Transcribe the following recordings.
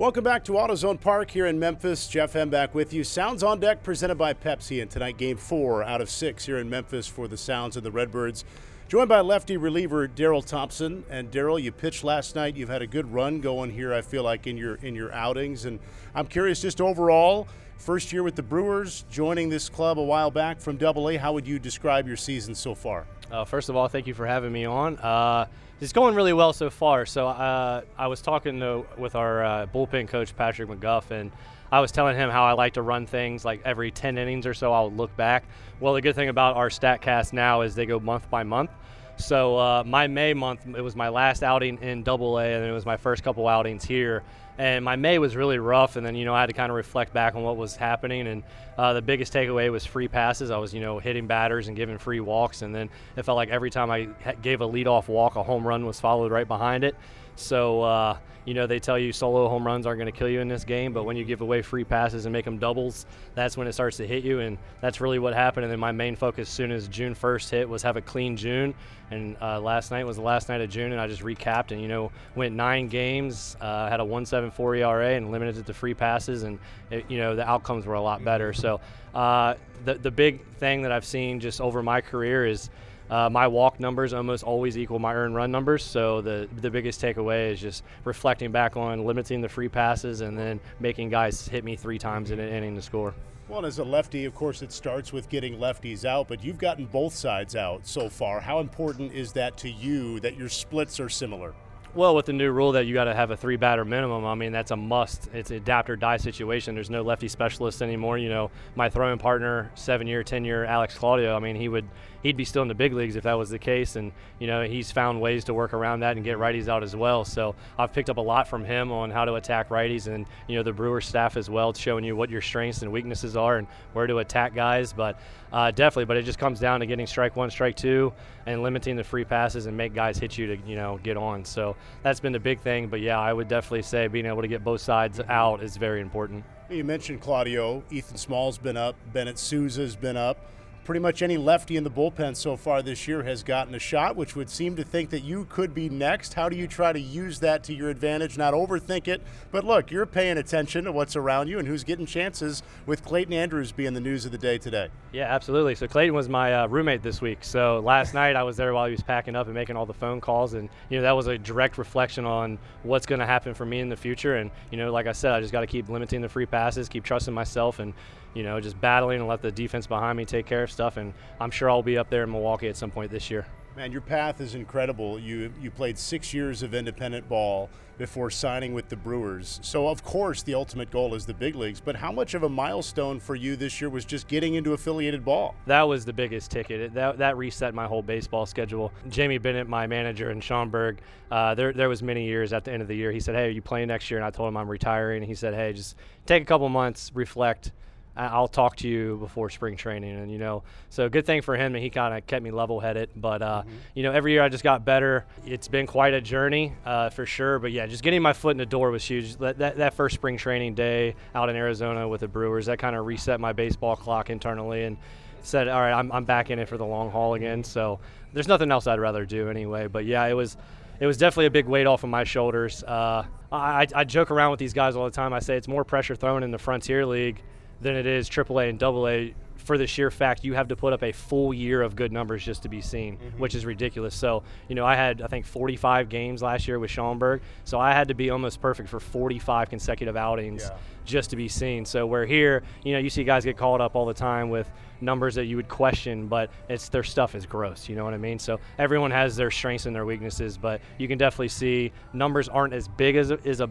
Welcome back to AutoZone Park here in Memphis. Jeff Hem back with you. Sounds on deck presented by Pepsi, and tonight game four out of six here in Memphis for the Sounds of the Redbirds. Joined by lefty reliever Darrell Thompson. And Darrell, you pitched last night. You've had a good run going here. I feel like in your in your outings, and I'm curious just overall. First year with the Brewers, joining this club a while back from Double A. How would you describe your season so far? Uh, first of all, thank you for having me on. Uh, it's going really well so far. So uh, I was talking to, with our uh, bullpen coach Patrick McGuff, and I was telling him how I like to run things like every 10 innings or so. I'll look back. Well, the good thing about our Statcast now is they go month by month. So uh, my May month, it was my last outing in Double A, and it was my first couple outings here. And my May was really rough, and then you know I had to kind of reflect back on what was happening. And uh, the biggest takeaway was free passes. I was you know hitting batters and giving free walks, and then it felt like every time I gave a leadoff walk, a home run was followed right behind it. So, uh, you know, they tell you solo home runs aren't going to kill you in this game, but when you give away free passes and make them doubles, that's when it starts to hit you. And that's really what happened. And then my main focus, as soon as June 1st hit, was have a clean June. And uh, last night was the last night of June, and I just recapped and, you know, went nine games, uh, had a 174 ERA, and limited it to free passes. And, it, you know, the outcomes were a lot better. So, uh, the, the big thing that I've seen just over my career is, uh, my walk numbers almost always equal my earned run numbers. So the the biggest takeaway is just reflecting back on limiting the free passes and then making guys hit me three times in an inning to score. Well, as a lefty, of course, it starts with getting lefties out, but you've gotten both sides out so far. How important is that to you that your splits are similar? Well, with the new rule that you got to have a three batter minimum, I mean that's a must. It's an adapt or die situation. There's no lefty specialist anymore. You know, my throwing partner, seven year, ten year, Alex Claudio. I mean, he would he'd be still in the big leagues if that was the case. And you know, he's found ways to work around that and get righties out as well. So I've picked up a lot from him on how to attack righties, and you know, the Brewer staff as well, showing you what your strengths and weaknesses are and where to attack guys. But uh, definitely, but it just comes down to getting strike one, strike two, and limiting the free passes and make guys hit you to you know get on. So that's been the big thing. But yeah, I would definitely say being able to get both sides out is very important. You mentioned Claudio. Ethan Small's been up. Bennett Sousa's been up pretty much any lefty in the bullpen so far this year has gotten a shot, which would seem to think that you could be next. How do you try to use that to your advantage, not overthink it? But look, you're paying attention to what's around you and who's getting chances with Clayton Andrews being the news of the day today. Yeah, absolutely. So Clayton was my uh, roommate this week. So last night I was there while he was packing up and making all the phone calls, and you know that was a direct reflection on what's going to happen for me in the future. And you know, like I said, I just got to keep limiting the free passes, keep trusting myself, and you know, just battling and let the defense behind me take care of stuff. And I'm sure I'll be up there in Milwaukee at some point this year. Man, your path is incredible. You you played six years of independent ball before signing with the Brewers. So of course the ultimate goal is the big leagues. But how much of a milestone for you this year was just getting into affiliated ball? That was the biggest ticket. That that reset my whole baseball schedule. Jamie Bennett, my manager in Schaumburg, uh, there there was many years at the end of the year. He said, "Hey, are you playing next year?" And I told him I'm retiring. He said, "Hey, just take a couple months, reflect." I'll talk to you before spring training. And, you know, so good thing for him that he kind of kept me level headed. But, uh, mm-hmm. you know, every year I just got better. It's been quite a journey uh, for sure. But yeah, just getting my foot in the door was huge. That, that, that first spring training day out in Arizona with the Brewers, that kind of reset my baseball clock internally and said, all right, I'm, I'm back in it for the long haul again. So there's nothing else I'd rather do anyway. But yeah, it was. It was definitely a big weight off of my shoulders. Uh, I, I joke around with these guys all the time. I say it's more pressure thrown in the Frontier League than it is AAA and AA for the sheer fact you have to put up a full year of good numbers just to be seen, mm-hmm. which is ridiculous. So, you know, I had, I think, 45 games last year with Schaumburg. So I had to be almost perfect for 45 consecutive outings yeah. just to be seen. So, where here, you know, you see guys get called up all the time with numbers that you would question, but it's their stuff is gross. You know what I mean? So, everyone has their strengths and their weaknesses, but you can definitely see numbers aren't as big as a, is a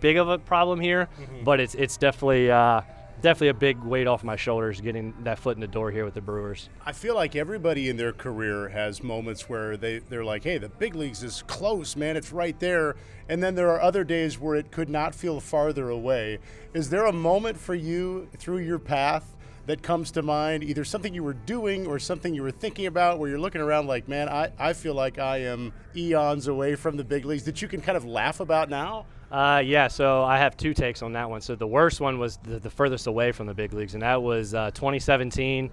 big of a problem here, mm-hmm. but it's, it's definitely, uh, definitely a big weight off my shoulders getting that foot in the door here with the Brewers. I feel like everybody in their career has moments where they, they're like, hey, the big leagues is close, man, it's right there. And then there are other days where it could not feel farther away. Is there a moment for you through your path? That comes to mind, either something you were doing or something you were thinking about, where you're looking around like, man, I, I feel like I am eons away from the big leagues that you can kind of laugh about now? Uh, yeah, so I have two takes on that one. So the worst one was the, the furthest away from the big leagues, and that was uh, 2017.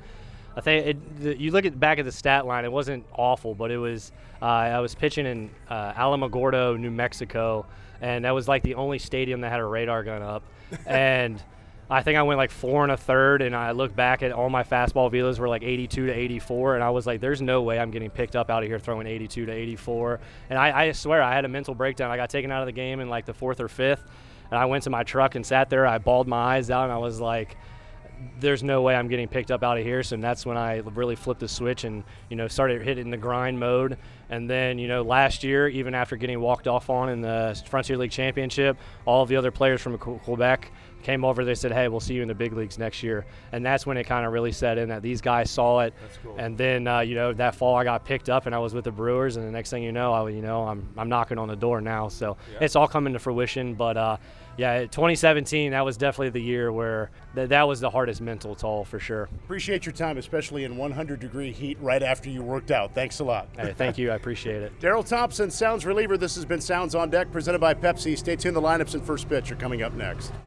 I think it, the, you look at back at the stat line, it wasn't awful, but it was. Uh, I was pitching in uh, Alamogordo, New Mexico, and that was like the only stadium that had a radar gun up, and. I think I went like four and a third, and I look back at all my fastball velos were like 82 to 84, and I was like, "There's no way I'm getting picked up out of here throwing 82 to 84." And I, I swear I had a mental breakdown. I got taken out of the game in like the fourth or fifth, and I went to my truck and sat there. I bawled my eyes out, and I was like, there's no way I'm getting picked up out of here. So that's when I really flipped the switch and you know started hitting the grind mode. And then you know last year, even after getting walked off on in the Frontier League Championship, all of the other players from Quebec came over. They said, "Hey, we'll see you in the big leagues next year." And that's when it kind of really set in that these guys saw it. Cool. And then uh, you know that fall I got picked up and I was with the Brewers. And the next thing you know, I you know I'm I'm knocking on the door now. So yeah. it's all coming to fruition. But uh, yeah, 2017 that was definitely the year where th- that was the hardest mental toll for sure. Appreciate your time, especially in 100 degree heat right after you worked out. Thanks a lot. Hey, thank you. Appreciate it. Darrell Thompson, Sounds reliever. This has been Sounds on Deck, presented by Pepsi. Stay tuned. The lineups and first pitch are coming up next.